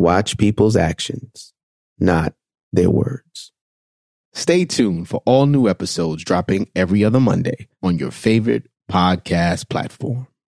watch people's actions, not their words. Stay tuned for all new episodes dropping every other Monday on your favorite podcast platform.